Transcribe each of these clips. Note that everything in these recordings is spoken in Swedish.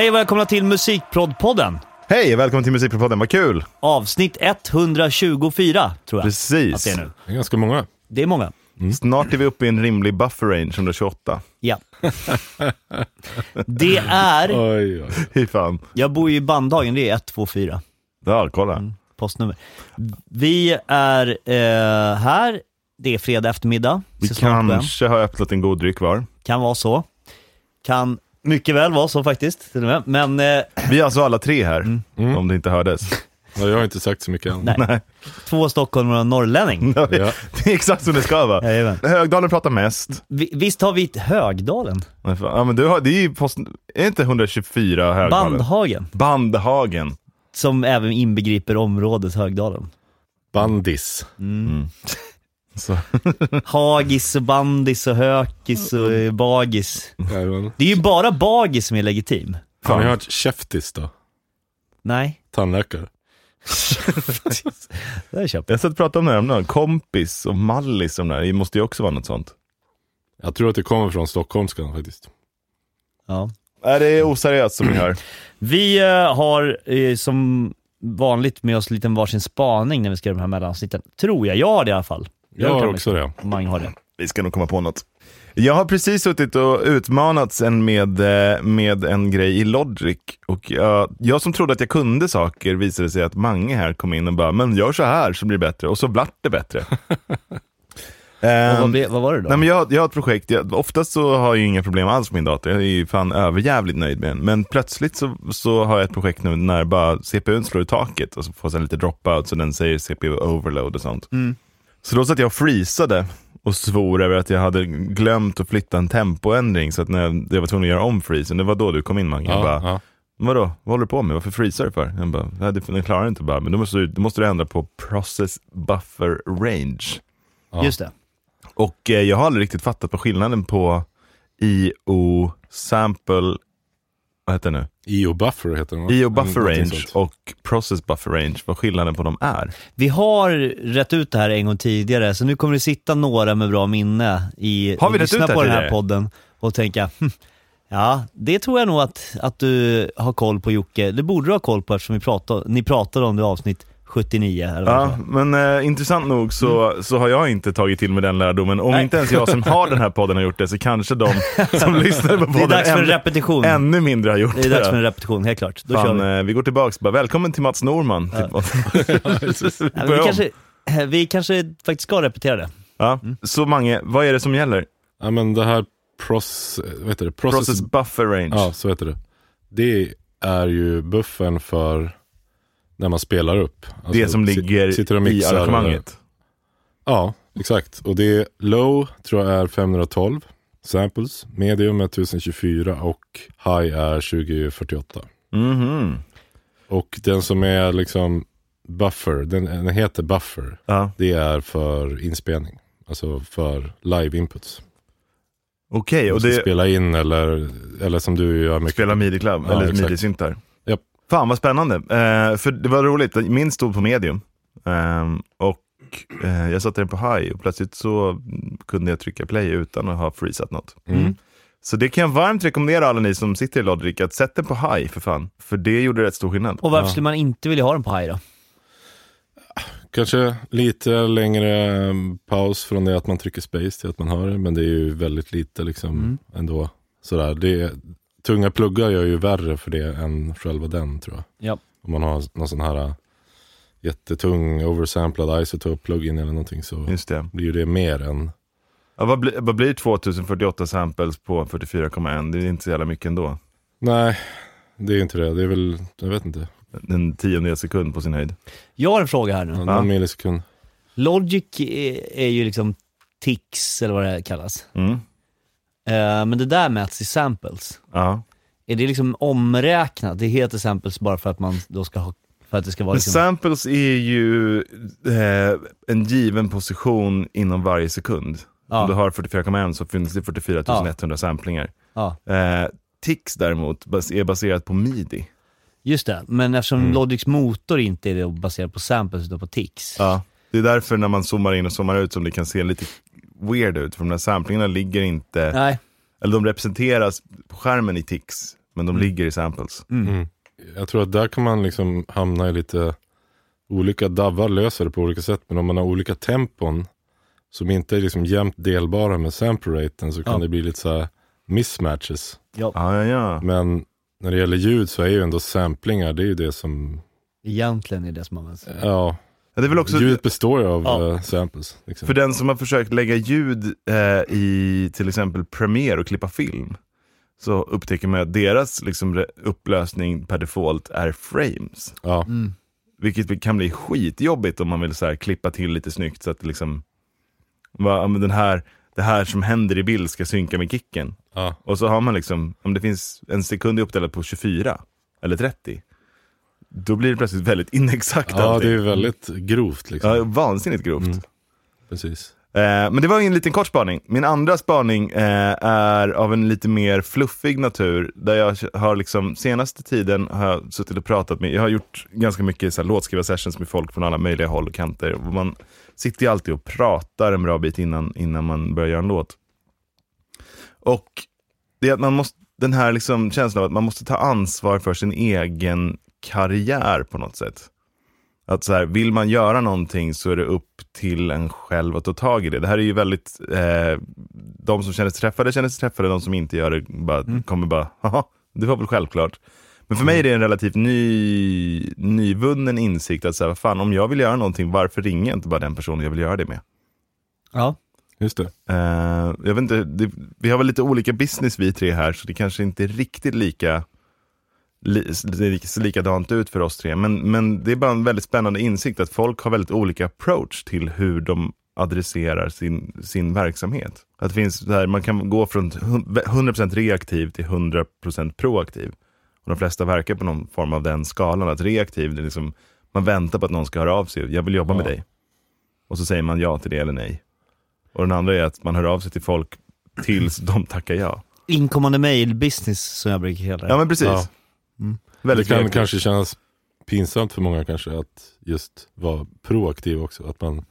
Hej och välkomna till Musikproddpodden. Hej, välkommen till Musikprodden, vad kul! Avsnitt 124 tror jag Precis. att det är nu. Det är ganska många. Det är många. Snart är vi uppe i en rimlig buffer range, 128. Ja. Det är, Oj, oj. Fy fan. jag bor ju i Bandhagen, det är 124 Ja, kolla. postnummer. Vi är eh, här, det är fredag eftermiddag. Vi kanske har öppnat en god dryck var. Kan vara så. Kan mycket väl vara så faktiskt. till och med. Men eh, Vi är alltså alla tre här, om det inte hördes. Ja, jag har inte sagt så mycket än. Nej. Nej. två stockholmare och en norrlänning. Ja. Det är exakt som det ska vara. Jajamän. Högdalen pratar mest. Vi, visst har vi Högdalen? Nej, fan. Ja, men du har, det är ju post, är inte 124 Högdalen? Bandhagen. Bandhagen. Som även inbegriper området Högdalen. Bandis. Så. Hagis och bandis och hökis och bagis. Det är ju bara bagis som är legitim. Har ni hört käftis då? Nej, Tandläkare. det har jag köpt. Jag satt och pratade om det här häromdagen. Kompis och Mallis och de där, det måste ju också vara något sånt. Jag tror att det kommer från stockholmskan faktiskt. Ja. Nej, det är oseriöst som ni hör. Vi eh, har eh, som vanligt med oss lite varsin spaning när vi ska göra de här mellanavsnitten. Tror jag. Jag har det i alla fall. Jag kan har också det. Mange har det. Vi ska nog komma på något. Jag har precis suttit och utmanats en med, eh, med en grej i Logic. Och jag, jag som trodde att jag kunde saker visade sig att Mange här kom in och bara, men gör så här så blir det bättre. Och så vart det bättre. Ehm, vad, ble- vad var det då? Nej, men jag, jag har ett projekt, jag, oftast så har jag inga problem alls med min dator, jag är ju fan överjävligt nöjd med den. Men plötsligt så, så har jag ett projekt nu när bara CPUn slår i taket och så får sen lite dropout så den säger CPU overload och sånt. Så då satt jag och freezade och svor över att jag hade glömt att flytta en tempoändring så att när jag, jag var tvungen att göra om freezen, det var då du kom in Mange. Jag Ja, bara, ja. Vadå, vad håller du på med? Varför freezar du för? Jag bara, "Nej, det- den klarar inte bara, men då måste, du, då måste du ändra på process buffer range. ja. Just det. Och eh, jag har aldrig riktigt fattat vad skillnaden på IO sample, vad heter det nu? IO buffer heter den va? IO buffer Någonting range och process buffer range, vad skillnaden på dem är. Vi har rätt ut det här en gång tidigare, så nu kommer det sitta några med bra minne i Har vi och lyssna ut det på den här podden och tänka, hm, ja, det tror jag nog att, att du har koll på Jocke. Det borde du ha koll på eftersom vi pratade, ni pratade om det i avsnitt 79. Eller det Ja, men eh, intressant nog så, så har jag inte tagit till mig den lärdomen. Om Nej. inte ens jag som har den här podden har gjort det, så kanske de som lyssnar på Det är podden dags för en ännu, repetition. ännu mindre har gjort Det är dags för en repetition, helt klart. Då kör Fan, vi. eh, vi går tillbaks, bara, välkommen till Mats Norman. Ja, vi, Börja om. kanske, vi kanske faktiskt ska repetera det. ja. Så Mange, vad är det som gäller? Ja men det här pros, vad heter det? Process, Process buffer range. Ja, så heter det. Det är ju buffern för när man spelar upp. Alltså, det som ligger i arrangemanget. Ja, exakt. Och det är low tror jag är 512 samples. Medium är 1024 och high är 2048. Mhm. Och den som är liksom buffer, den, den heter buffer. Ja. Det är för inspelning. Alltså för live inputs. Okej, och Och det... Spela in eller, eller som du gör mycket. spelar midi-club, Ja, eller midi-syntar. Fan vad spännande. Eh, för det var roligt, min stod på medium. Ehm, och eh, jag satte den på high och plötsligt så kunde jag trycka play utan att ha freezat något. Mm. Så det kan jag varmt rekommendera alla ni som sitter i Logic att sätta den på high för fan. För det gjorde rätt stor skillnad. Och varför Ja. skulle man inte vilja ha den på high då? Kanske lite längre mm, paus från det att man trycker space till att man hör det. Men det är ju väldigt lite liksom Mm. ändå. Sådär. Det, tunga pluggar gör ju värre för det än själva den tror jag. Ja. Om man har någon sån här äh, jättetung oversamplad isotope plugin eller någonting så Just det. blir ju det mer än Ja, vad, blir, vad blir 2048 samples på 44,1? Det är inte så jävla mycket ändå. Nej, det är inte det. Det är väl, jag vet inte, En tiondel sekund på sin höjd. Jag har en fråga här nu. någon Ja. millisekund. Logic är, är ju liksom TIX eller vad det kallas. Mm. Eh, men det där mäts i samples. Ja. Är det liksom omräknat? Det heter samples bara för att man då ska ha, för att det ska vara Men liksom... samples är ju eh, en given position inom varje sekund. Ja. Om du har 44,1 så finns det 44 100 samplingar. Ja, Eh, Tix däremot är baserat på midi. just det. Men eftersom Mm. Logics motor inte är baserad på samples utan på TIX. Ja. Det är därför när man zoomar in och zoomar ut som det kan se lite weird ut. För de där samplingarna ligger inte, Nej, eller de representeras på skärmen i Tix. Men de ligger i samples. Mm. Jag tror att där kan man liksom hamna i lite olika davar löser det på olika sätt. Men om man har olika tempon som inte är liksom jämnt delbara med sample raten så kan Ja. det bli lite så här mismatches. Ja, Ja, ja, ja. Men när det gäller ljud så är ju ändå samplingar, det är ju det som, egentligen är det som används. ja, ja det är väl också, ljudet består ju av Ja. eh, samples. Liksom. för den som har försökt lägga ljud eh, i till exempel Premiere och klippa film, så upptäcker man att deras liksom, upplösning per default är frames. Ja, Mm. Vilket kan bli skitjobbigt om man vill så här, klippa till lite snyggt så att det liksom, va, den här, det här som händer i bild ska synka med kicken. ja, Och så har man liksom, om det finns en sekund uppdelad på 24 eller 30, då blir det plötsligt väldigt inexakt ja allting. det är väldigt grovt liksom. Ja, vansinnigt grovt. Mm. Precis. Eh, men det var en liten kort spaning. Min andra spaning eh, är av en lite mer fluffig natur. Där jag har liksom, senaste tiden har jag suttit och pratat med, jag har gjort ganska mycket så här, låtskrivarsessions med folk från alla möjliga håll och kanter. Och man sitter ju alltid och pratar en bra bit innan, innan man börjar göra en låt. Och det är att man måste, den här liksom känslan av att man måste ta ansvar för sin egen karriär på något sätt. Att så här, vill man göra någonting så är det upp till en själv att ta tag i det. Det här är ju väldigt, eh, de som känner sig träffade känner sig träffade, de som inte gör det bara, kommer bara, haha, det var väl självklart. Men för mig är det en relativt ny, nyvunnen insikt att säga, vad fan, om jag vill göra någonting, varför ringer jag inte bara den personen jag vill göra det med? Ja. Just det. Eh, jag vet inte, det, vi har väl lite olika business vi tre här, så det kanske inte är riktigt lika li, det ser likadant ut för oss tre. Men, men det är bara en väldigt spännande insikt att folk har väldigt olika approach till hur de adresserar sin, sin verksamhet. Att finns här, man kan gå från 100% reaktiv till 100% proaktiv. Och de flesta verkar på någon form av den skalan. Att reaktiv, det är liksom, man väntar på att någon ska höra av sig. Jag vill jobba med Ja. dig. Och så säger man ja till det eller nej. Och den andra är att man hör av sig till folk tills de tackar ja. Inkommande mail business som jag brukar kalla det. Ja men precis. Ja. Mm. Det kan reaktivt. kanske kännas pinsamt för många kanske att just vara proaktiv också. Att man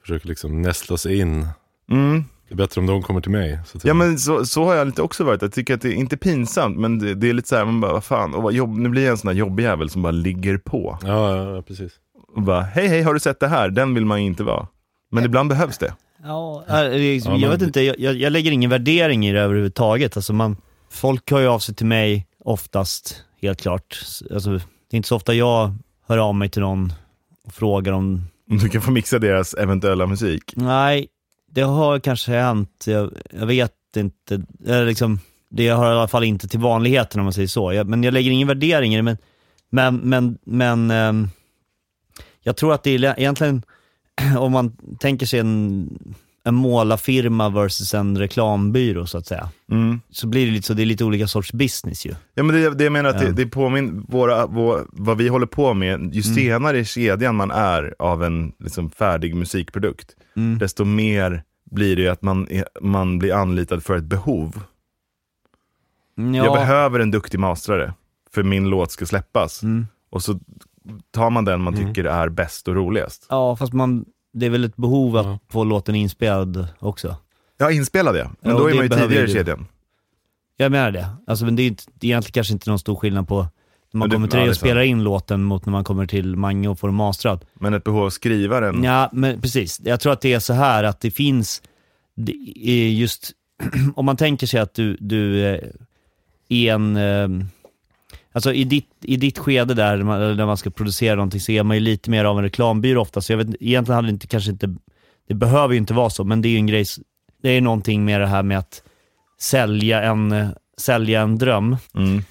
försöker liksom nästla sig in. Mm. Det är bättre om de kommer till mig. Så att Ja men så, så har jag lite också varit, jag tycker att det är inte pinsamt men det, det är lite så här, man bara vad fan, och vad jobb, nu blir jag en sån här jobbig jävel som bara ligger på. ja, ja, ja, precis. Och bara, hej hej har du sett det här? Den vill man ju inte vara. Men ibland behövs det. Ja, liksom- Ja, jag vet inte, jag, jag, jag lägger ingen värdering i det överhuvudtaget. Alltså man, folk hör ju av sig till mig oftast, helt klart. Alltså, det är inte så ofta jag hör av mig till någon och frågar om... Om du kan få mixa deras eventuella musik. Nej, det har kanske hänt. Jag, jag vet inte. Eller liksom, det hör i alla fall inte till vanligheten om man säger så. Jag, men jag lägger ingen värdering i det. Men, men, men, men ehm, jag tror att det är egentligen, om man tänker sig en, en målarfirma versus en reklambyrå så att säga. Mm. Så blir det lite så, det är lite olika sorts business ju. Ja men det, det jag menar att det, det påminner, våra, vår, vad vi håller på med, ju senare i kedjan man är av en liksom, färdig musikprodukt, Mm. desto mer blir det ju att man, är- man blir anlitad för ett behov. Ja, Jag behöver en duktig mastrare för min låt ska släppas. mm. Och så tar man den man Mm. tycker är bäst och roligast. ja, fast man, det är väl ett behov att Ja. få låten inspelad också. Ja, inspelad ja. Men Ja, då är det man ju tidigare i ju du. kedjan. Jag menar det. Alltså, men det är, inte, det är egentligen kanske inte någon stor skillnad på när man Men det- kommer till dig och spelar in låten mot när man kommer till Mange och får den mastrad. Men ett behov av att skriva den. Ja, men precis. Jag tror att det är så här att det finns, det är just, om man tänker sig att du, du eh, är en, eh, alltså i ditt, i ditt skede där, när man, ska producera någonting, så är man ju lite mer av en reklambyrå ofta. Så jag vet, egentligen hade det inte, kanske inte, det behöver ju inte vara så, men det är ju en grej, det är någonting med det här med att sälja en, sälja en dröm Mm.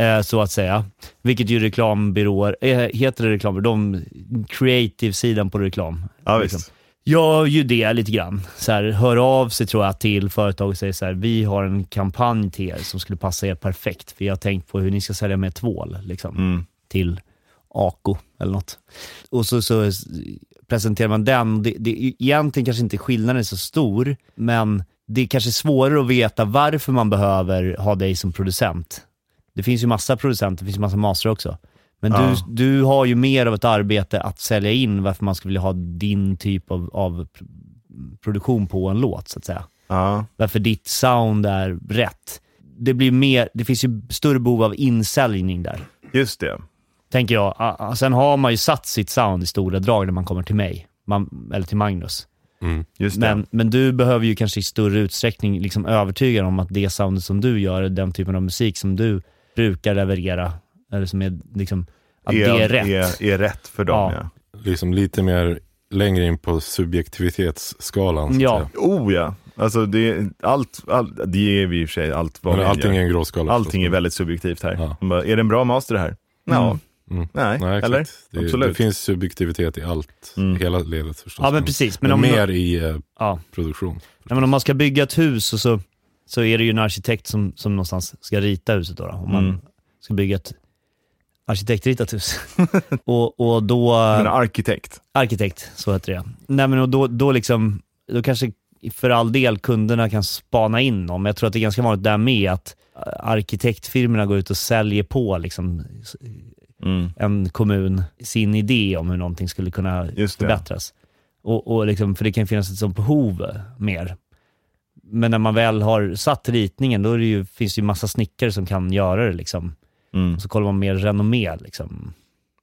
eh, så att säga. Vilket ju reklambyråer, eh, heter det reklambyråer? De, creative-sidan på reklam. Ja, liksom. visst. Gör ju det lite grann. Så här, hör av sig tror jag till företag och säger så här, vi har en kampanj till er som skulle passa er perfekt. För jag har tänkt på hur ni ska sälja med tvål liksom, Mm. till Ako eller något. Och så, så presenterar man den. Det, det, egentligen kanske inte skillnaden är så stor, men det är kanske svårare att veta varför man behöver ha dig som producent. Det finns ju massa producenter, det finns massa master också. Men Ja. du, du har ju mer av ett arbete att sälja in varför man skulle vilja ha din typ av, av pr- produktion på en låt, så att säga. Ja. Varför ditt sound är rätt. det blir mer, det finns ju större behov av insäljning där. Just det. Tänker jag. Sen har man ju satt sitt sound i stora drag när man kommer till mig. Man, eller till Magnus. Mm. Just. Men, men du behöver ju kanske i större utsträckning liksom övertyga dem om att det soundet som du gör, den typen av musik som du brukar leverera, eller som är liksom, att det är rätt. Är, är rätt för dem, Ja. ja. Liksom lite mer längre in på subjektivitetsskalan. Ja. säga. Oh ja. Alltså det är allt, allt det är vi i och för sig allt vad allting är en gråskala. Allting är väldigt subjektivt här. Ja. Man bara, är det en bra master det här? Ja. Mm. Nej, Nej, exakt. eller? Det, Absolut. det finns subjektivitet i allt, Mm. hela ledet förstås. Ja men precis. Men Men om, mer i eh, ja. produktion. Nej, men om man ska bygga ett hus och så, så är det ju en arkitekt som, som någonstans ska rita huset då. då om man Mm. ska bygga ett arkitektritat hus. och, och då... Men arkitekt. Arkitekt, så heter det. Nej men och då, då liksom, då kanske för all del kunderna kan spana in dem. Jag tror att det är ganska vanligt där med att eh, arkitektfirmorna går ut och säljer på liksom Mm. en kommun sin idé om hur någonting skulle kunna förbättras. Och, och liksom, för det kan finnas ett sånt behov eh, mer. Men när man väl har satt ritningen, då det ju, finns det ju massa snickare som kan göra det. Liksom. Mm. Och så kollar man mer renommé. Liksom.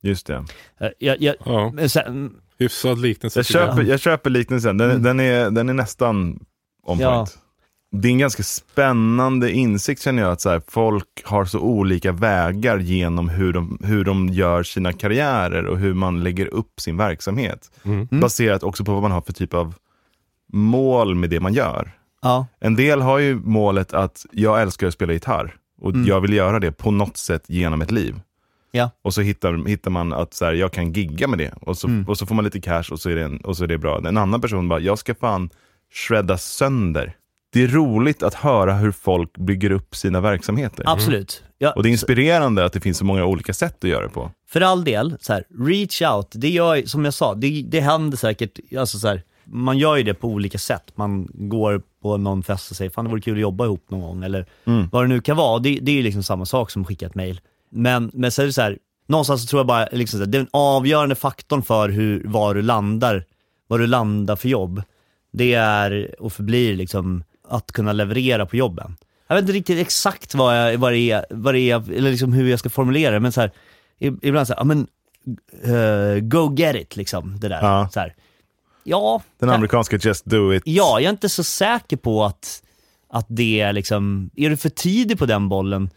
Just det. Eh, Jag, jag, Ja, men sen, hyfsad liknelse. Jag köper, jag köper liknelsen. Den, Mm. den, är, den är nästan on Ja. point. Det är en ganska spännande insikt känner jag, att så här, folk har så olika vägar genom hur de, hur de gör sina karriärer och hur man lägger upp sin verksamhet. Mm. Mm. Baserat också på vad man har för typ av mål med det man gör. ja, En del har ju målet att jag älskar att spela gitarr och Mm. jag vill göra det på något sätt genom ett liv. Ja. Och så hittar, hittar man att så här, jag kan gigga med det och så, Mm. och så får man lite cash och så, är det en, och så är det bra. En annan person bara, jag ska fan shredda sönder. Det är roligt att höra hur folk bygger upp sina verksamheter. absolut. Ja, Och det är inspirerande att det finns så många olika sätt att göra det på. för all del, så här, reach out, det gör, som jag sa, det, det händer säkert, alltså så här, man gör ju det på olika sätt. Man går på någon fest och säger fan det vore kul att jobba ihop någon gång, eller Mm. vad det nu kan vara. Det, det är ju liksom samma sak som att skicka ett mail. Men, men så är det så här, någonstans så tror jag bara, liksom den avgörande faktorn för hur, var du landar, vad du landar för jobb, det är och förblir liksom att kunna leverera på jobben. Jag vet inte riktigt exakt vad, jag, vad, det, är, vad det är, eller liksom hur jag ska formulera det, men så här, ib- ibland så här, men, eh, go get it liksom, det där. Ja. Så här. Ja, Den ka- amerikanska just do it. ja, jag är inte så säker på att, att det är liksom, är du för tidig på den bollen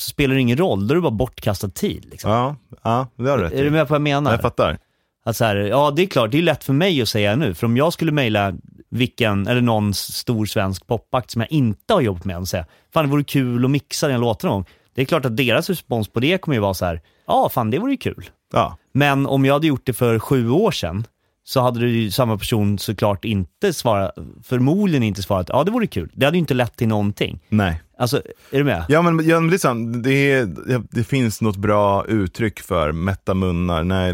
så spelar det ingen roll, då är det bara bortkastad tid. Liksom. Ja, ja det har du rätt Är du med på vad jag menar? Jag fattar. Att så här, ja det är klart, det är lätt för mig att säga nu, för om jag skulle mejla vilken, eller någon stor svensk popakt som jag inte har jobbat med och säga, fan det vore kul att mixa den låten någon gång. Det är klart att deras respons på det kommer ju vara så här, ja fan det vore ju kul. Ja, Men om jag hade gjort det för sju år sedan, så hade ju samma person såklart inte svarat, förmodligen inte svarat, ja det vore kul. Det hade ju inte lett till någonting. nej. Alltså, är du med? Ja men, ja, men liksom, det, är, det finns något bra uttryck för mätta munnar, nej,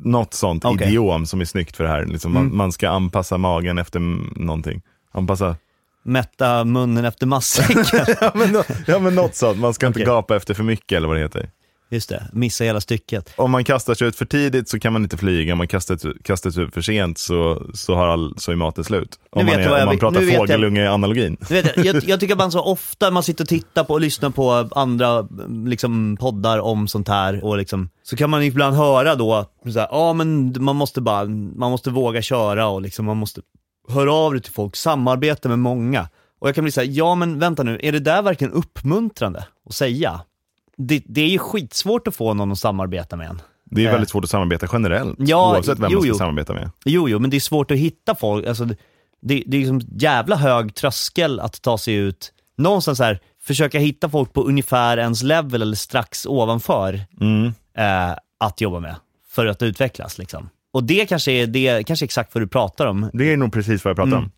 något sånt Okej. idiom som är snyggt för det här. Liksom, Mm. man, man ska anpassa magen efter någonting. Anpassa, Mätta munnen efter matsäcken. ja, men, ja men något sånt, man ska Okej. inte gapa efter för mycket eller vad det heter. Just det, missa hela stycket. Om man kastar sig ut för tidigt så kan man inte flyga, om man kastar, kastar sig ut för sent så, så, har all, så är maten slut. Om man, jag är, vad om man jag- pratar jag- fågelunge-analogin. Vet, jag, jag tycker man så ofta, man sitter och tittar på och lyssnar på andra liksom, poddar om sånt här och liksom, så kan man ibland höra då, så här, ja men man måste bara, man måste våga köra och liksom, man måste höra av dig till folk, samarbeta med många. Och jag kan bli såhär, ja men vänta nu, är det där verkligen uppmuntrande att säga? Det, det är ju skitsvårt att få någon att samarbeta med en. Det är Eh. väldigt svårt att samarbeta generellt, Ja, oavsett vem jo, man ska jo. samarbeta med. Jo, jo, men det är svårt att hitta folk. Alltså, det, det är liksom jävla hög tröskel att ta sig ut. Någonstans här, försöka hitta folk på ungefär ens level eller strax ovanför Mm. eh, att jobba med. För att utvecklas liksom. Och det kanske är, det, kanske är exakt vad du pratar om. Det är nog precis vad jag pratar Mm. om.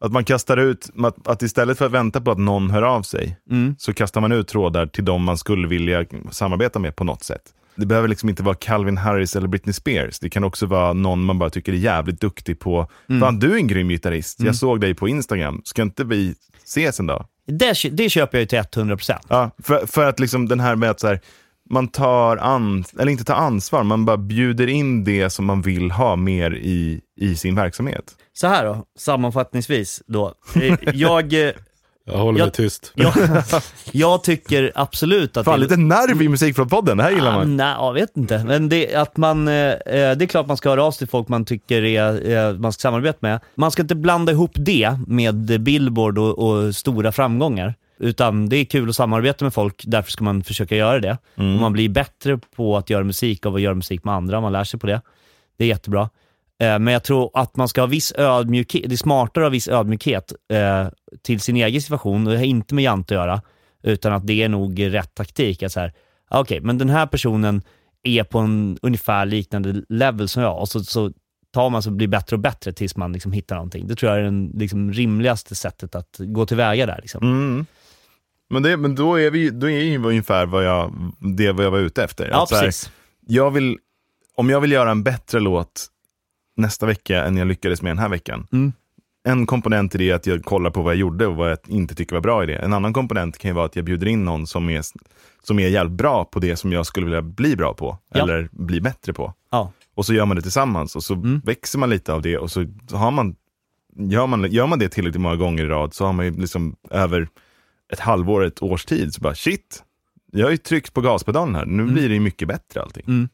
Att man kastar ut, att, att istället för att vänta på att någon hör av sig, Mm. så kastar man ut trådar till de man skulle vilja samarbeta med på något sätt. Det behöver liksom inte vara Calvin Harris eller Britney Spears. Det kan också vara någon man bara tycker är jävligt duktig på. Mm. Fan, du är en grym gitarrist. Jag såg dig på Instagram. Ska inte vi ses en dag? Det, det köper jag ju till 100%. Ja, för, för att liksom den här med att så här, man tar an, eller inte tar ansvar, man bara bjuder in det som man vill ha mer i, i sin verksamhet. Så här då, sammanfattningsvis då. Eh, Jag, eh, Jag håller Jag- mig tyst. Jag, jag tycker absolut att Fan, det lite nerv i Musikprodden, det här gillar Ah, man. nej, jag vet inte. Men det, att man, eh, eh, det är klart man ska höra av sig till folk man tycker är, eh, man ska samarbeta med. Man ska inte blanda ihop det med Billboard och, och stora framgångar. Utan det är kul att samarbeta med folk, därför ska man försöka göra det. Och man blir bättre på att göra musik av att göra musik med andra, man lär sig på det. Det är jättebra. Eh, Men jag tror att man ska ha viss ödmjukhet, det är smartare att ha viss ödmjukhet eh, till sin egen situation och det har inte med Jante att göra, utan att det är nog rätt taktik. Att så här, ah, okej, men den här personen är på en ungefär liknande level som jag och så, så tar man så blir bättre och bättre tills man liksom hittar någonting. Det tror jag är det liksom, rimligaste sättet att gå tillväga där. Liksom. Mm. Men, det, men då är vi då är ju ungefär vad jag, det vad jag var ute efter. Ja, här, precis. jag vill, om jag vill göra en bättre låt nästa vecka än jag lyckades med den här veckan. Mm. En komponent i det är att jag kollar på vad jag gjorde och vad jag inte tycker var bra i det. En annan komponent kan ju vara att jag bjuder in någon som är, som är jävligt bra på det som jag skulle vilja bli bra på. Ja. Eller bli bättre på. Ja. Och så gör man det tillsammans och så Mm. växer man lite av det och så har man gör, man, gör man det tillräckligt många gånger i rad så har man ju liksom över ett halvår, ett års tid så bara shit, jag har ju tryckt på gaspedalen här, nu blir det ju mycket bättre allting. Mm.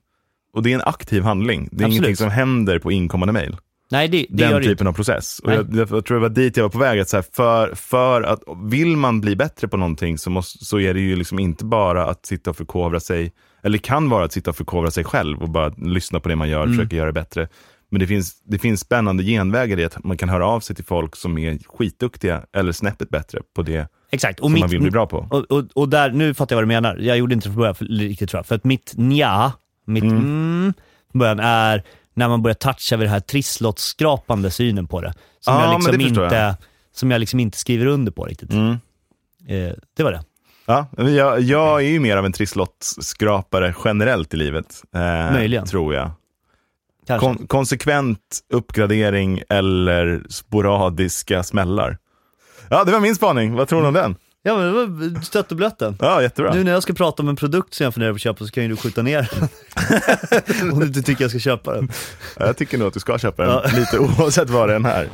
Och det är en aktiv handling, det är Absolut. ingenting som händer på inkommande mail. Nej, det, det Den det typen av process. Och jag, jag, jag tror det var dit jag var på väg, att så här, för, för att vill man bli bättre på någonting så, måste, så är det ju liksom inte bara att sitta och förkovra sig, eller kan vara att sitta och förkovra sig själv och bara lyssna på det man gör och Mm. försöka göra det bättre. Men det finns, det finns spännande genvägar i att man kan höra av sig till folk som är skitduktiga eller snäppet bättre på det Exakt. Och som mitt, man vill bli bra på. Och, och, och där, nu fattar jag vad du menar. Jag gjorde inte det från början för, riktigt tror jag. För att mitt nja, mitt mm. från början är när man börjar toucha vid det här trisslottskrapande synen på det. Som, Ja, jag liksom det inte, jag. som jag liksom inte skriver under på riktigt. Mm. Eh, det var det. Ja, jag, jag är ju mer av en trisslottskrapare generellt i livet. Eh, Möjligen. Tror jag. Kon konsekvent uppgradering eller sporadiska smällar. Ja, det var min spaning. Vad tror du om den? Ja men det var stött och blött den. Ja, jättebra. Nu när jag ska prata om en produkt som jag funderar på att köpa så kan ju du skjuta ner den. om du inte tycker jag ska köpa den. Ja, Jag tycker nog att du ska köpa den, Ja. lite oavsett vad den är.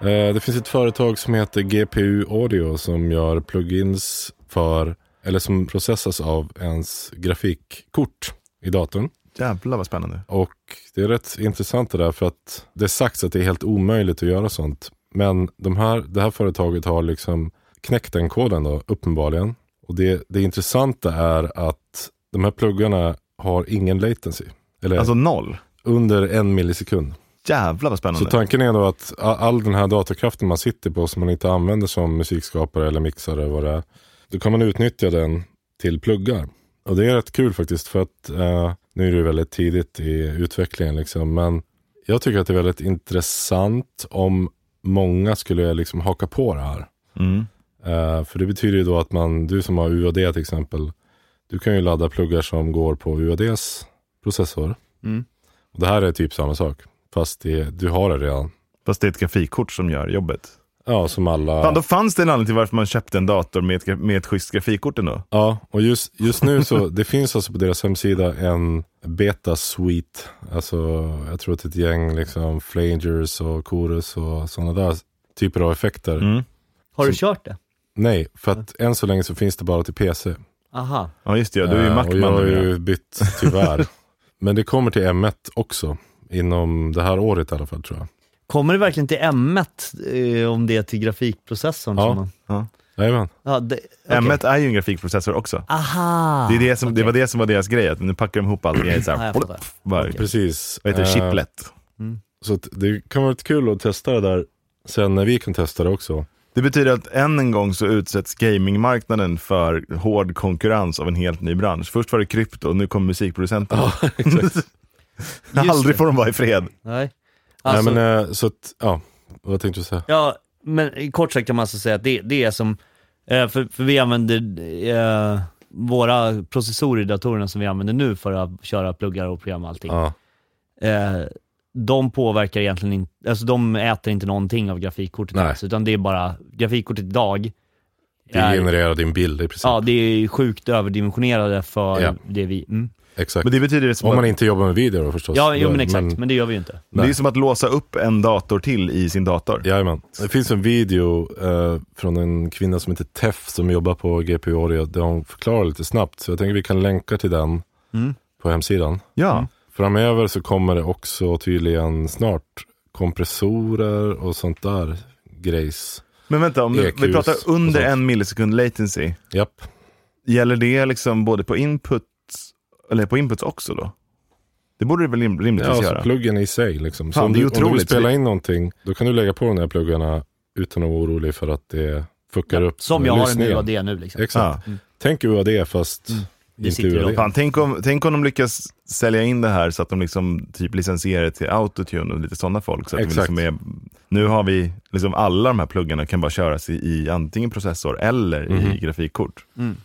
Eh, det finns ett företag som heter GPU Audio som gör plugins för, eller som processas av ens grafikkort i datorn. Jävlar vad spännande. Och det är rätt intressant det där för att det är sagts att det är helt omöjligt att göra sånt. Men de här, det här företaget har liksom knäckt den koden då, uppenbarligen. Och det, det intressanta är att de här pluggarna har ingen latency. Eller Alltså noll. under en millisekund. Jävlar vad spännande. Så tanken är då att all den här datorkraften man sitter på som man inte använder som musikskapare eller mixare vad det är. Då kan man utnyttja den till pluggar. Och det är rätt kul faktiskt för att eh, nu är det väldigt tidigt i utvecklingen liksom. Men jag tycker att det är väldigt intressant om många skulle liksom haka på det här. Mm. Eh, för det betyder ju då att man, du som har UAD till exempel, du kan ju ladda pluggar som går på UADs processor. Mm. Och det här är typ samma sak. Fast det, du har det redan. Fast det är ett grafikkort som gör jobbet. Ja, som alla. Fan, då fanns det en anledning till varför man köpte en dator med ett, med ett schysst grafikkort ändå. Ja, och just, just nu så det finns alltså på deras hemsida en beta suite. Alltså jag tror att det är ett gäng liksom flangers och chorus och sådana där typer av effekter. Mm. Har du Så- kört det? Nej, för att än så länge så finns det bara till PC. Aha. Ja just det, ja. du är ju Eh, Macman Och jag har ju bytt tyvärr. Men det kommer till M1 också. Inom det här året i alla fall tror jag. Kommer det verkligen till M1 eh, om det är till grafikprocessorn? Ja. Som man... Jajamän. ja det, okej. M1 är ju en grafikprocessor också. Aha! Det, är det, som, det okej. var det som var deras grej, att nu packar de ihop allting i ett så Ja, här, jag fattar. bara, Precis. vad heter det, Eh, chiplet. Så att det kan vara lite kul att testa det där sen när vi kan testa det också. Det betyder att än en gång så utsätts gamingmarknaden för hård konkurrens av en helt ny bransch. Först var det krypto, nu kommer musikproducenterna. exakt. Aldrig det. får de vara i fred. Nej. Alltså, Nej men eh, så att, ja. Vad tänkte du säga? Ja, men i kort sagt kan man alltså säga att det, det är som, eh, för, för vi använder eh, våra processorer i datorerna som vi använder nu för att köra pluggar och program och allting. Ja. Eh, de påverkar egentligen inte, alltså de äter inte någonting av grafikkortet alls, utan det är bara, grafikkortet idag Det genererar din bild i princip. Ja, det är sjukt överdimensionerade för Ja. det vi, mm. Exakt. Men det betyder det som Om man att, inte jobbar med video då förstås. Ja, jo, men exakt. Men, det gör vi ju inte. det är som att låsa upp en dator till i sin dator. Jajamän. Det finns en video eh, från en kvinna som heter Teff som jobbar på GPU Audio där hon förklarar lite snabbt. Så jag tänker vi kan länka till den Mm. på hemsidan. Ja. Framöver så kommer det också tydligen snart kompressorer och sånt där grejs. Men vänta, om du, vi EQs pratar under en millisekund latency. Japp. Gäller det liksom både på inputs, eller på inputs också då? Det borde det väl rim- Ja, rimligtvis alltså göra? pluggen i sig liksom. Så Fan, om, det är du, om du vill spela in någonting, då kan du lägga på de här pluggarna utan att vara orolig för att det fuckar upp Som jag har en. UAD nu liksom. Exakt. Ja. Tänk UAD fast Det inte UAD. Fan, tänk, om, tänk om de lyckas sälja in det här så att de liksom typ licensierar till autotune och lite sådana folk. Så att det Exakt. liksom är, nu har vi, liksom alla de här pluggarna kan bara köras i, i antingen processor eller Mhm. i grafikkort. Mm.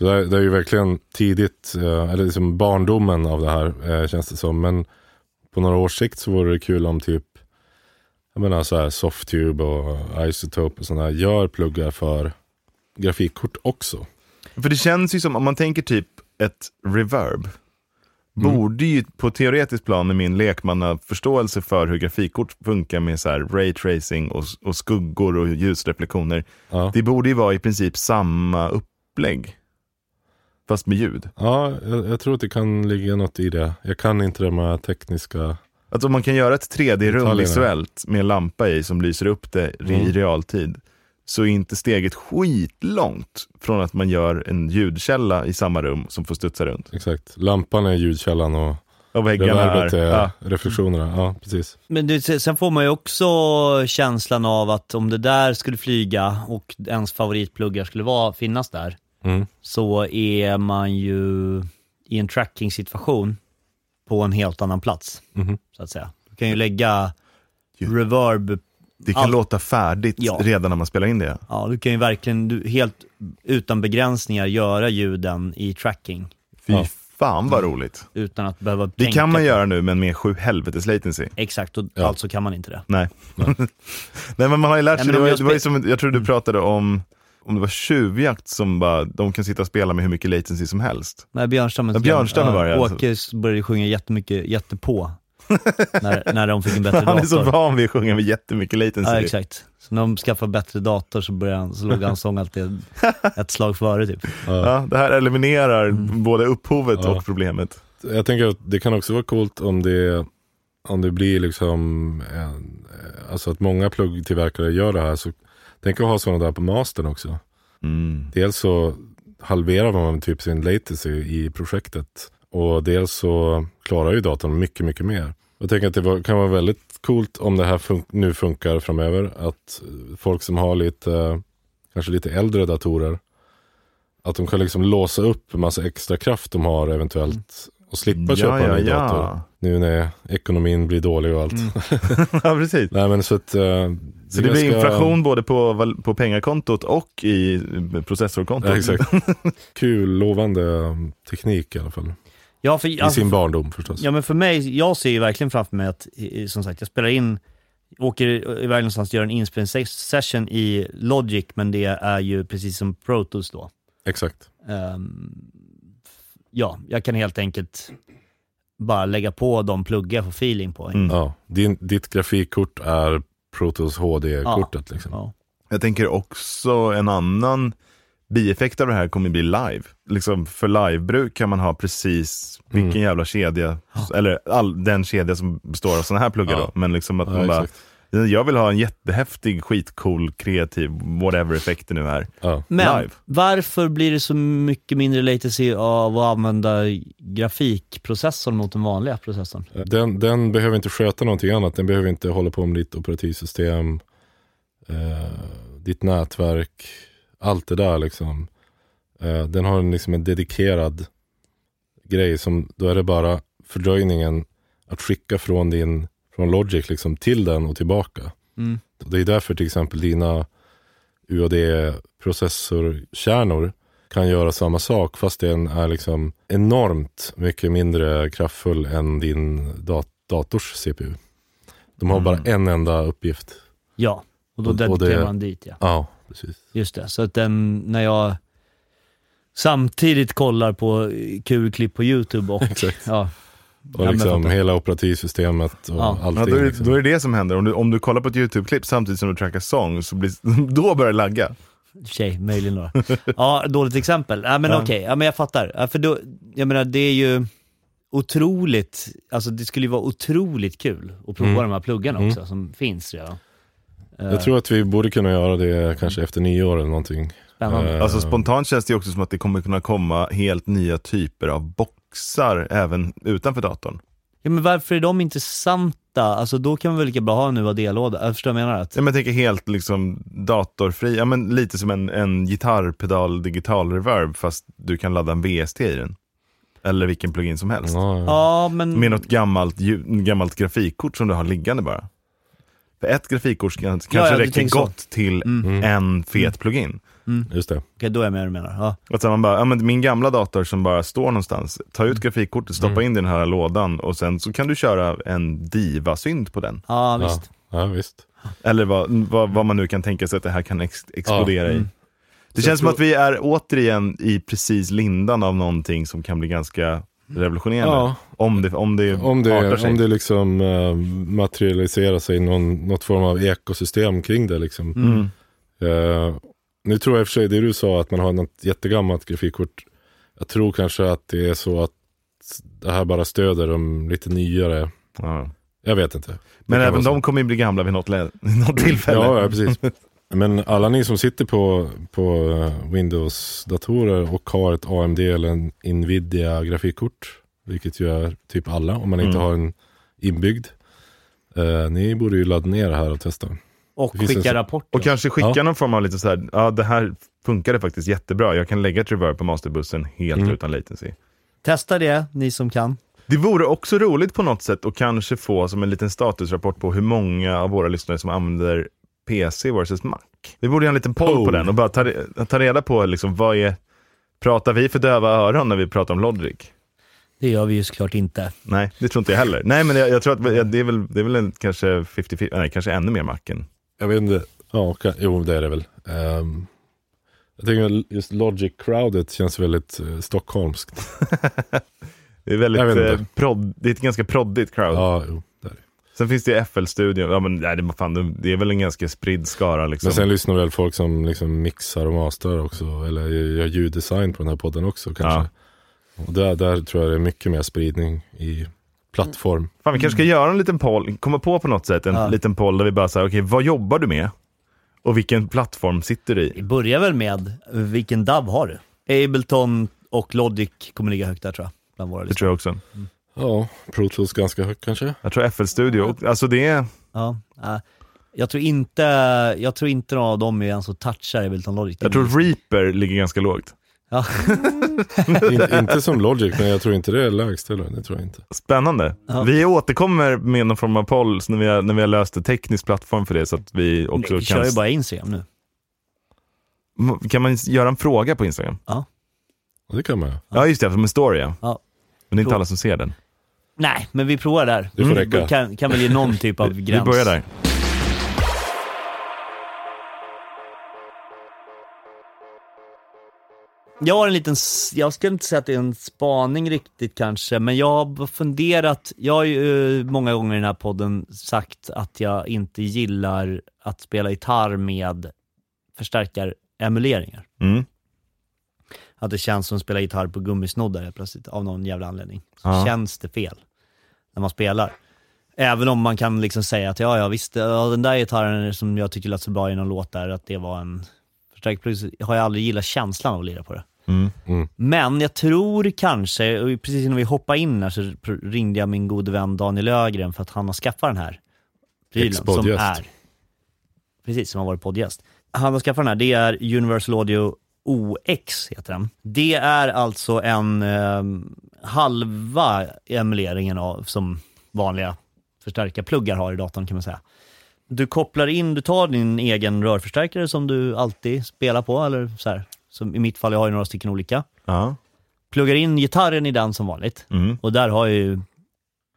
Så det är, det är ju verkligen tidigt, eh, eller liksom barndomen av det här eh, känns det som. Men på några års sikt så vore det kul om typ, jag menar så här Softube och Isotope och sådana här gör pluggar för grafikkort också. För det känns ju som, om man tänker typ ett reverb, borde ju på teoretiskt plan med min lekmannaförståelse för hur grafikkort funkar med så här ray tracing och, och skuggor och ljusreflektioner. Ja, Det borde ju vara i princip samma upplägg. Fast med ljud. ja jag, jag tror att det kan ligga något i det. Jag kan inte de här tekniska. Alltså om man kan göra ett 3D-rum Detaljerna. visuellt med en lampa i som lyser upp det i Mm. realtid. Så är inte steget skitlångt från att man gör en ljudkälla i samma rum som får studsa runt. Exakt. Lampan är ljudkällan och Och väggarna är... Ja. reflektionerna. Ja, precis. Men det, sen får man ju också känslan av att om det där skulle flyga och ens favoritpluggar skulle vara, finnas där, Mm. så är man ju i en tracking-situation på en helt annan plats, Mhm. så att säga. Du kan ju lägga reverb, Det kan Allt- låta färdigt Ja. redan när man spelar in det. ja du kan ju verkligen du, helt utan begränsningar göra ljuden i tracking. Fy Ja. fan vad roligt. Utan att behöva Det tänka kan man göra nu men med sju helvetes latency. Exakt, och Ja. alltså kan man inte det. Nej. Nej men man har ju lärt Nej, sig, men det var, jag det var ju som, jag tror du pratade om, om det var tjuvjakt som bara, de kan sitta och spela med hur mycket latency som helst. Nej, Björnstammen. Ja, Björnstammen var det, alltså. Åke började sjunga jättemycket, jättepå. när, när de fick en bättre Han är så dator. van vid att sjunga med jättemycket latency. Ja, exakt. Så när de skaffade bättre dator så, började han, så låg han sång alltid ett slag före typ. Ja, det här eliminerar både upphovet Ja. och problemet. Jag tänker att det kan också vara coolt om det, om det blir liksom, en, alltså att många pluggtillverkare gör det här. Så tänk att ha sådana där på mastern också. Mm. Dels så halverar man typ sin latency i projektet. Och dels så klarar ju datorn mycket, mycket mer. Jag tänker att det var, kan vara väldigt coolt om det här fun- nu funkar framöver. Att folk som har lite, kanske lite äldre datorer. Att de kan liksom låsa upp en massa extra kraft de har eventuellt. Och slippa köpa Ja, en ja, ny dator. Nu när ekonomin blir dålig och allt. ja, precis. Nej men så att... eh, Så det är blir ganska- inflation både på, på pengakontot och i processorkontot. Ja, exakt. Kul, lovande um, teknik i alla fall. Ja, för, I alltså, sin barndom förstås. ja, men för mig, jag ser ju verkligen framför mig att, som sagt, jag spelar in, åker iväg någonstans och gör en inspelningssession i Logic, men det är ju precis som Pro Tools då. Exakt. Ehm, ja, jag kan helt enkelt bara lägga på de pluggar jag får feeling på. Mm. Ja, din, ditt grafikkort är Protos HD-kortet. Liksom. Ja. Jag tänker också en annan bieffekt av det här kommer bli live. Liksom för livebruk kan man ha precis vilken Mm. jävla kedja, eller all, den kedja som består av sådana här pluggar Ja. då. Men liksom att Ja, man bara, exakt. Jag vill ha en jättehäftig, skitcool, kreativ, whatever effekten nu är. Ja. Men Live. varför blir det så mycket mindre latency av att använda grafikprocessorn mot den vanliga processorn? Den, den behöver inte sköta någonting annat. Den behöver inte hålla på med ditt operativsystem, eh, ditt nätverk, allt det där liksom. Eh, den har en, liksom en dedikerad grej som, då är det bara fördröjningen att skicka från din, från Logic liksom till den och tillbaka. Mm. Det är därför till exempel dina UAD-processorkärnor kan göra samma sak fast den är liksom enormt mycket mindre kraftfull än din dat- dators CPU. De har Mm. bara en enda uppgift. Ja, och då dedikerar man dit ja. Ja, precis. Just det, så att den, när jag samtidigt kollar på kul klipp på YouTube och ja. Och liksom hela operativsystemet och Ja. Ja, allting. då, är det, liksom. då är det det som händer. Om du, om du kollar på ett YouTube-klipp samtidigt som du trackar sång, så blir, då börjar det lagga. Tjej, möjligen då. Ja, dåligt exempel. Ja, men Ja. okej, ja, men jag fattar. Ja, för då, jag menar, det är ju otroligt, alltså det skulle ju vara otroligt kul att prova Mm. de här pluggarna Mm. också, som finns redan. Eh, Jag tror att vi borde kunna göra det kanske efter nio år eller någonting. Spännande. Eh, Alltså spontant känns det också som att det kommer kunna komma helt nya typer av boxar även utanför datorn. Ja, men varför är de intressanta? Alltså då kan man väl lika bra ha en UAD-låda? Jag förstår vad jag menar? Att, Ja, men jag tänker helt liksom datorfri, ja men lite som en, en gitarrpedal digital reverb fast du kan ladda en VST i den. Eller vilken plugin som helst. ja, ja. ja, men... Med något gammalt, gammalt grafikkort som du har liggande bara. För ett grafikkort kan, kanske ja, du räcker tänker så. gott till Mm. en fet plugin. Just det. Okej, då är jag med du menar. Ja. Att så man bara, ja, men min gamla dator som bara står någonstans, ta ut grafikkortet, stoppa in den här lådan och sen så kan du köra en diva-synt på den. ja, Ja, visst. ja, visst. Eller vad, vad, vad man nu kan tänka sig att det här kan ex explodera Mm. i. Det Så känns som jag att vi är återigen i precis lindan av någonting som kan bli ganska revolutionerande. Ja. Om det, om det, Om artar det, sig. om det liksom eh, materialiserar sig i någon, något form av ekosystem kring det. Liksom. Mm. Eh, nu tror jag i och för sig det du sa att man har något jättegammalt grafikkort. Jag tror kanske att det är så att det här bara stöder de lite nyare. Ja. Jag vet inte. Men även så. de kommer ju bli gamla vid något, något tillfälle. Ja, ja, precis. Men alla ni som sitter på, på eh, Windows-datorer och har ett AMD eller en Nvidia grafikkort, vilket ju är typ alla om man inte Mm. har en inbyggd. Eh, ni borde ju ladda ner det här och testa. Och skicka rapporter. Och kanske skicka Ja. någon form av lite så här, ja det här funkade faktiskt jättebra. Jag kan lägga ett reverb på masterbussen helt Mm. utan latency. Testa det, ni som kan. Det vore också roligt på något sätt att kanske få som en liten statusrapport på hur många av våra lyssnare som använder PC versus Mac. Vi borde göra en liten poll på Poll. den och bara ta, ta reda på liksom, vad är, pratar vi för döva öron när vi pratar om Logic? Det gör vi ju såklart inte. Nej, det tror inte jag heller. Nej, men jag, jag tror att det är väl, det är väl en, kanske 50-50, nej kanske ännu mer Macen. Jag vet inte. Ja, ka- jo det är det väl. Ehm, jag tycker just Logic-crowdet känns väldigt uh, stockholmskt. Det är väldigt, eh, prodd, det är ett ganska proddigt crowd. Ja, jo. Sen finns det FL-studion, ja men nej, det, är fan, det är väl en ganska spridd skara liksom. Men sen lyssnar väl folk som liksom mixar och masterar också. Eller gör ljuddesign på den här podden också kanske. Och där, där tror jag det är mycket mer spridning i plattform. Fan, vi kanske ska göra en liten poll, komma på på något sätt en Ja. liten poll där vi bara säger, okej vad jobbar du med? Och vilken plattform sitter du Vi i? börjar väl med, vilken DAV har du? Ableton och Logic kommer ligga högt där tror jag. Bland våra Det listor. tror jag också. Ja, Pro Tools ganska högt kanske. Jag tror FL-studio, alltså det är, Ja, äh, jag tror inte, jag tror inte någon av dem är ens att toucha Ableton Logic. jag tror Reaper ligger ganska lågt. Ja. In, inte som Logic, men jag tror inte det är lägst heller. Det tror jag inte. Spännande. Ja. Vi återkommer med någon form av poll när vi har, när vi har löst en teknisk plattform för det så att vi också vi kan... kör ju bara Instagram nu. Kan man göra en fråga på Instagram? Ja, det kan man. Ja, just det, som en story ja. Ja. Men det är inte alla som ser den. Nej, men vi provar där. Det får Mm, räcka. Kan, kan väl ge någon typ av Vi gräns. börjar där. Jag har en liten, jag skulle inte säga att det är en spaning riktigt kanske, men jag har funderat, jag har ju eh, många gånger i den här podden sagt att jag inte gillar att spela gitarr med förstärkaremuleringar. Mm. Att det känns som att spela gitarr på gummisnoddar plötsligt, av någon jävla anledning. Så Ja. känns det fel när man spelar. Även om man kan liksom säga att ja, ja visst, ja, den där gitarren som jag tycker lät så bra i någon låt där, att det var en förstärkplugg, så har jag aldrig gillat känslan av att lira på det. Mm. Men jag tror kanske, och precis innan vi hoppade in här så ringde jag min gode vän Daniel Ögren för att han har skaffat den här prylen som är, precis, som har varit poddgäst. Han har skaffat den här, det är Universal Audio OX heter den. Det är alltså en eh, halva emuleringen av, som vanliga förstärkarpluggar har i datorn kan man säga. Du kopplar in, du tar din egen rörförstärkare som du alltid spelar på, eller så här, som i mitt fall, jag har ju några stycken olika. Ja. Pluggar in gitarren i den som vanligt. Mm. Och där har jag ju,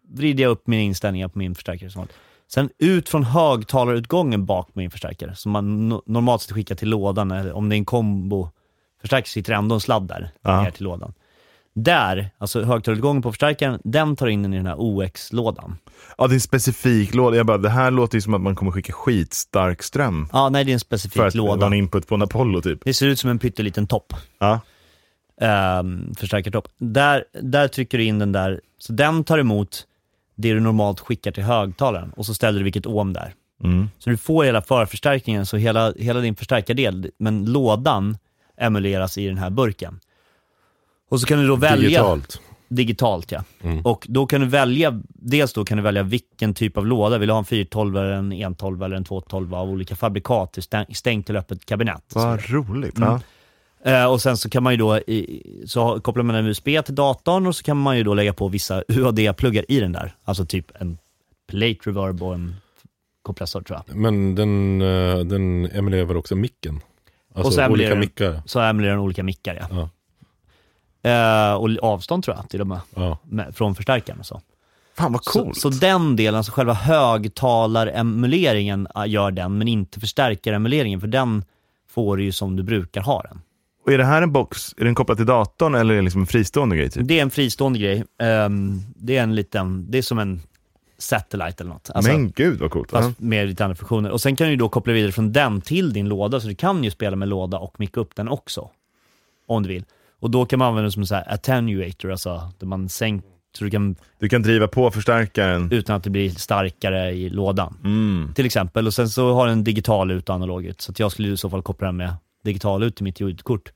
vrider jag upp mina inställningar på min förstärkare som vanligt. Sen ut från högtalarutgången bak min förstärkare, som man no- normalt sett skickar till lådan, eller om det är en kombo förstärkare sitter ändå en sladd där, Ja. ner till lådan. Där, alltså högtalarutgången på förstärkaren, den tar in den i den här OX-lådan. Ja, det är en specifik låda. Jag bara, det här låter ju som att man kommer skicka skitstark ström. Ja, nej det är en specifik För att låda. en input på en Apollo typ. Det ser ut som en pytteliten topp. Ja. um, förstärkartopp. Där, där trycker du in den där, så den tar emot det du normalt skickar till högtalaren och så ställer du vilket ohm där. Mm. Så du får hela förförstärkningen, så hela, hela din förstärkardel, men lådan emuleras i den här burken. Och så kan du då välja Digitalt. digitalt ja. Mm. Och då kan du välja, dels då kan du välja vilken typ av låda, vill du ha en 412 eller en 112 eller en 212 av olika fabrikat, stäng- stängt eller öppet kabinett. Vad roligt. Mm. Eh, och sen så kan man ju då, i, så kopplar man en USB till datorn och så kan man ju då lägga på vissa UAD-pluggar i den där. Alltså typ en plate reverb och en kompressor tror jag. Men den, eh, den emulerar också micken. Alltså Och så emulerar olika den- mickar. Så emulerar den olika mickar ja. Ja. Eh, och avstånd tror jag till och med, Ja. med, från förstärkaren och så. Fan vad coolt. Så, så den delen, alltså själva högtalaremuleringen gör den, men inte förstärkaremuleringen, för den får du ju som du brukar ha den. Och är det här en box, är den kopplad till datorn eller är det liksom en fristående grej? Typ? Det är en fristående grej. Ehm, det är en liten, det är som en satellite eller något. Alltså, Men gud vad coolt. Fast med lite andra funktioner. Och sen kan du ju då koppla vidare från den till din låda, så du kan ju spela med låda och micka upp den också. Om du vill. Och då kan man använda den som en attenuator, alltså där man sänker, så du kan, Du kan driva på förstärkaren. utan att det blir starkare i lådan. Mm. Till exempel. Och sen så har den digital ut och analog ut. Så jag skulle i så fall koppla den med digital ut till mitt ljudkort.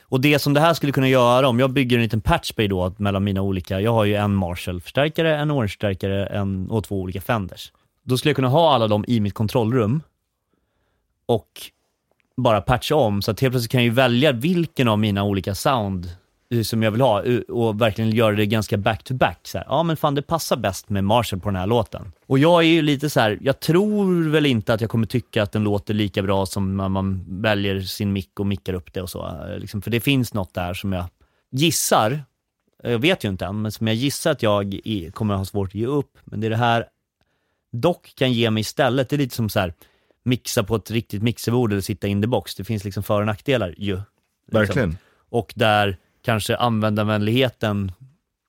Och det som det här skulle kunna göra, om jag bygger en liten patchbay då mellan mina olika, jag har ju en Marshall-förstärkare, en Orange-förstärkare en, och två olika Fenders. Då skulle jag kunna ha alla dem i mitt kontrollrum och bara patcha om, så att helt plötsligt kan jag ju välja vilken av mina olika sound eh, som jag vill ha eh, och verkligen göra det ganska back-to-back. -back, ja men fan det passar bäst med Marshall på den här låten. Och jag är ju lite så här, jag tror väl inte att jag kommer tycka att den låter lika bra som när man väljer sin mick och mickar upp det och så. Eh, liksom, för det finns något där som jag gissar, jag vet ju inte än, men som jag gissar att jag kommer att ha svårt att ge upp. Men det är det här dock kan ge mig istället, det är lite som så här mixa på ett riktigt mixerbord eller sitta in the box. Det finns liksom för och nackdelar ju. Liksom. Verkligen. Och där kanske användarvänligheten,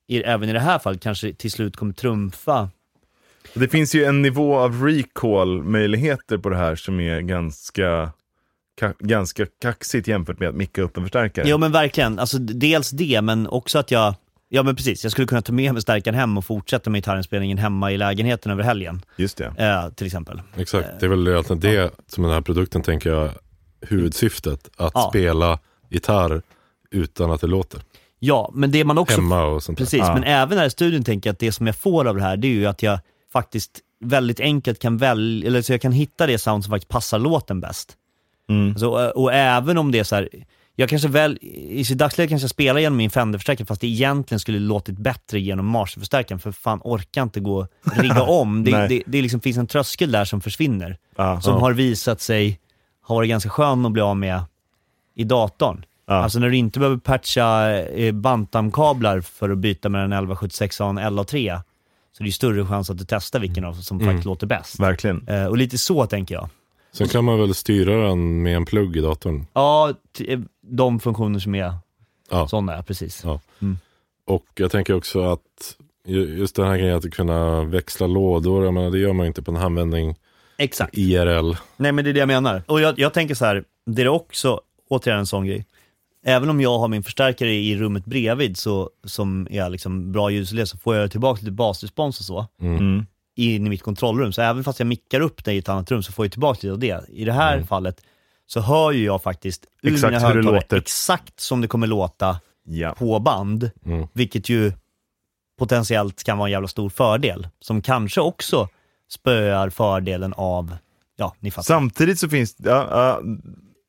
i, även i det här fallet, kanske till slut kommer trumfa. Det finns ju en nivå av recall-möjligheter på det här som är ganska, ka, ganska kaxigt jämfört med att micka upp en förstärkare. Jo men verkligen, alltså dels det, men också att jag, ja men precis, jag skulle kunna ta med mig stärkaren hem och fortsätta med gitarrinspelningen hemma i lägenheten över helgen, Just det. eh, till exempel. Exakt, det är väl egentligen det som den här produkten tänker jag huvudsyftet. Att Ja. spela gitarr utan att det låter. Ja, men det man också Hemma och sånt där. Precis, Ja. men även här i studion tänker jag att det som jag får av det här, det är ju att jag faktiskt väldigt enkelt kan välja, eller så jag kan hitta det sound som faktiskt passar låten bäst. Mm. Alltså, och, och även om det är så här, jag kanske väl, i sitt dagsläge kanske jag spelar genom min Fender-förstärkare fast det egentligen skulle låtit bättre genom Marshall-förstärkaren för fan orkar inte gå och rigga om. Det, det, det liksom finns en tröskel där som försvinner. Ja. Som har visat sig ha varit ganska skön att bli av med i datorn. Ja. Alltså när du inte behöver patcha eh, bantamkablar för att byta mellan en 1176 och en LA3, så det är ju större chans att du testar vilken av som Mm. faktiskt låter bäst. Verkligen. Eh, och lite så tänker jag. Sen kan man väl styra den med en plugg i datorn. Ja, eh, de funktioner som är Ja. sådana, precis. Ja. Mm. Och jag tänker också att ju- just den här grejen att kunna växla lådor, jag menar, det gör man ju inte på en användning Exakt. IRL. Nej men det är det jag menar. Och jag, jag tänker så här, det är också, återigen en sån grej. Även om jag har min förstärkare i rummet bredvid så, som är liksom bra ljusläs så får jag tillbaka lite basrespons och så Mm. in i mitt kontrollrum. Så även fast jag mickar upp det i ett annat rum så får jag tillbaka lite av det. I det här Mm. fallet så hör ju jag faktiskt ur Exakt mina högtalare exakt som det kommer låta Ja. på band. Mm. Vilket ju potentiellt kan vara en jävla stor fördel. Som kanske också spöar fördelen av, ja ni fattar. Samtidigt så finns ja, ja,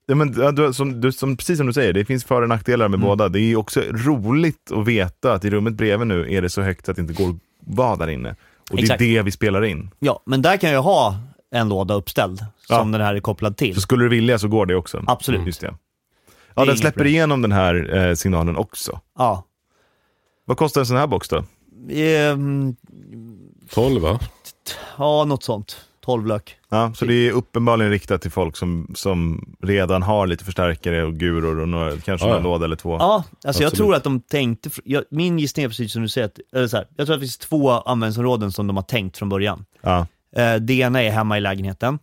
ja, men, ja, du, som, du, som, precis som du säger, det finns för och nackdelar med Mm. båda. Det är också roligt att veta att i rummet bredvid nu är det så högt att det inte går att vara där inne. Och det Exakt. är det vi spelar in. Ja, men där kan jag ha en låda uppställd Ja. som den här är kopplad till. Så skulle du vilja så går det också. Absolut. Just det. är Ja, den inget släpper problem. igenom den här eh, signalen också. Ja. Vad kostar en sån här box då? Ehm, 12 va? ja, något sånt. 12 Ja, så det är uppenbarligen riktat till folk som, som redan har lite förstärkare och guror och några, kanske Ja, någon låda eller två. Ja, alltså jag Absolut. tror att de tänkte, jag, min gissning är precis som du säger, att, eller så här, jag tror att det finns två användningsområden som de har tänkt från början. Ja. Eh, det ena är hemma i lägenheten,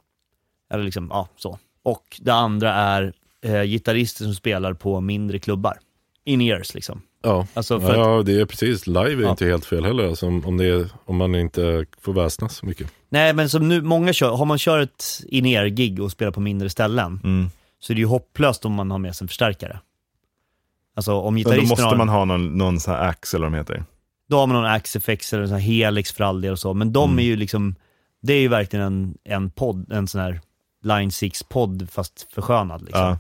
eller liksom, ja så. Och det andra är eh, gitarrister som spelar på mindre klubbar. In-ears liksom. Ja. Alltså för ja, att, det är precis. Live är Ja. inte helt fel heller, alltså, om, det är, om man inte får väsnas så mycket. nej men som nu, många kör, har man kört ett in-ear-gig och spelar på mindre ställen, Mm. så är det ju hopplöst om man har med sig en förstärkare. Alltså om Och då gitarristen måste har, man ha någon, någon sån här ax eller vad de heter. då har man någon Axefex eller en sån här Helix för all del och så, men de Mm. är ju liksom, det är ju verkligen en, en podd, en sån här Line 6-podd fast förskönad liksom. Ja.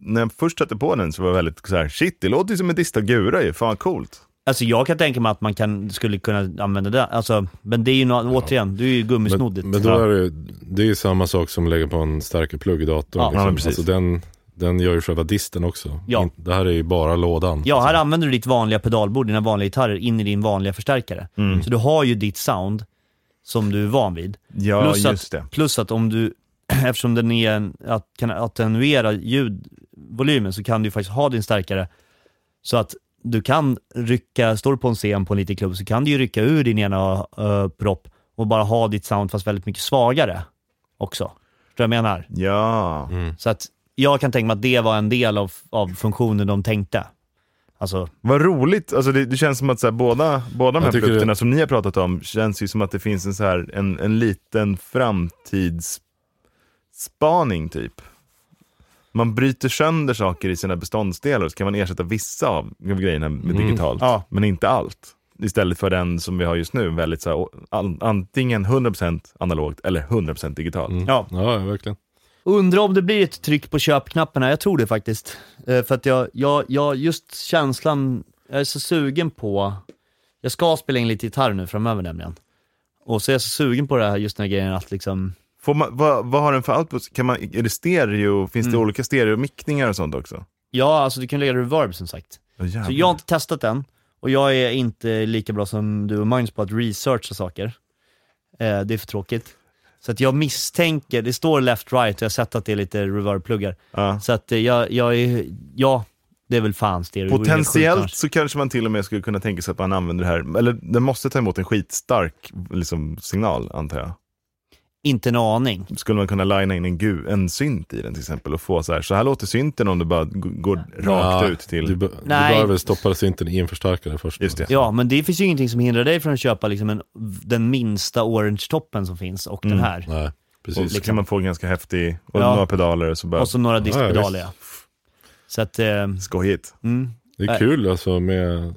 När jag först satte på den så var jag väldigt så här, shit, det låter ju som en distad gura ju, fan coolt. Alltså jag kan tänka mig att man kan, skulle kunna använda det, alltså, men det är ju nå- återigen, du är ju gummisnoddigt. Men, men då Ja. är det, det är ju samma sak som att lägga på en starkare plugg i datorn. Ja, ja, liksom. precis. alltså, den, den gör ju själva disten också. Ja. Det här är ju bara lådan. Ja, här använder du ditt vanliga pedalbord, dina vanliga gitarrer, in i din vanliga förstärkare. Mm. Så du har ju ditt sound som du är van vid. Ja, Plus just att, det. plus att om du, eftersom den är att, kan attenuera ljudvolymen så kan du faktiskt ha din stärkare så att du kan rycka, står du på en scen på en liten klubb så kan du ju rycka ur din ena uh, propp och bara ha ditt sound fast väldigt mycket svagare också. Förstår du vad jag menar? Ja. Mm. Så att jag kan tänka mig att det var en del av, av funktionen de tänkte. Alltså, Vad roligt, alltså det, det känns som att så här, båda, båda de här produkterna det- som ni har pratat om, känns ju som att det finns en, så här, en, en liten framtidsspaning typ. Man bryter sönder saker i sina beståndsdelar och så kan man ersätta vissa av grejerna med Mm. digitalt, Ja. men inte allt. Istället för den som vi har just nu, väldigt så här, antingen 100% analogt eller 100% digitalt. Mm. ja. ja, verkligen. Undrar om det blir ett tryck på köpknapparna, jag tror det faktiskt. Eh, för att jag, jag, jag, just känslan, jag är så sugen på, jag ska spela in lite gitarr nu framöver nämligen. Och så är jag så sugen på det här, just den här grejen att liksom, Får man, vad, vad har den för output? Kan man, är det stereo? Finns det Mm. olika stereomickningar och sånt också? ja alltså du kan lägga reverb som sagt. Oh, Så jag har inte testat den, och jag är inte lika bra som du och Magnus på att researcha saker. Eh, det är för tråkigt. Så att jag misstänker, det står left right och jag har sett att det är lite reverb-pluggar. ja. Så att eh, jag, jag är, ja, det är väl fan stereo. Potentiellt så kanske man till och med skulle kunna tänka sig att man använder det här, eller den måste ta emot en skitstark liksom, signal antar jag. Inte en aning. Skulle man kunna linea in en, gu, en synt i den till exempel och få så här, så här låter synten om du bara går rakt Ja, ut till, Du, be- du behöver stoppa synten i en förstärkare först. Just det. Ja, men det finns ju ingenting som hindrar dig från att köpa liksom en, den minsta orange-toppen som finns och Mm. den här. Nej, och precis. så kan man få ganska häftig, och Ja. några pedaler och så bara, Och så några diskpedaler ja, ja. Så att, eh, skojigt. mm. Det är kul alltså med,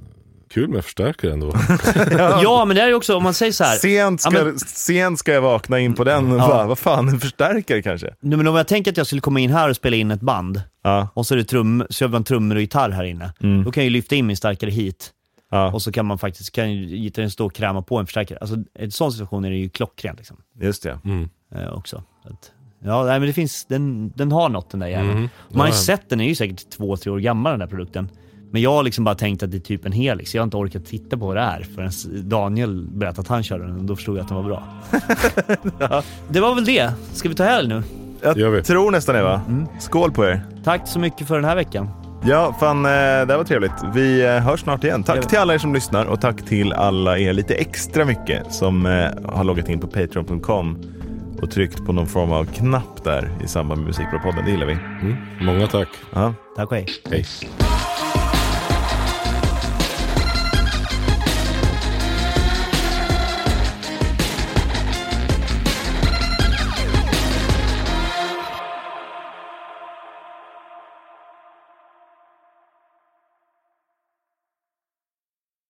kul med förstärkare ändå. Ja, men det är ju också, om man säger så här. Sent ska, Ja, men- sent ska jag vakna in på den Ja. bara, vad fan, en förstärkare kanske? Nu, men om jag tänker att jag skulle komma in här och spela in ett band, Ja, och så är det trum, så man trummor och gitarr här inne. Mm. Då kan jag ju lyfta in min starkare hit, ja och så kan man faktiskt, kan gitarren stå och kräma på en förstärkare. Alltså i en sån situation är det ju klockrent liksom. just det. Mm. eh, också. Så Att, ja, nej, men det finns, den, den har något den där jäveln. Mm. Man har ju Ja. sett den, är ju säkert två, tre år gammal den där produkten. Men jag har liksom bara tänkt att det är typ en Helix, jag har inte orkat titta på vad det är förrän Daniel berättade att han körde den och då förstod jag att den var bra. ja. Det var väl det. Ska vi ta helg nu? Jag gör vi. tror nästan det va? Mm. Skål på er. Tack så mycket för den här veckan. Ja, fan eh, det här var trevligt. Vi eh, hörs snart igen. Tack till alla er som lyssnar och tack till alla er lite extra mycket som eh, har loggat in på patreon.com och tryckt på någon form av knapp där i samband med Musikbra-podden. Det gillar vi. Mm. Många tack. Ja. Tack och hej. Hej.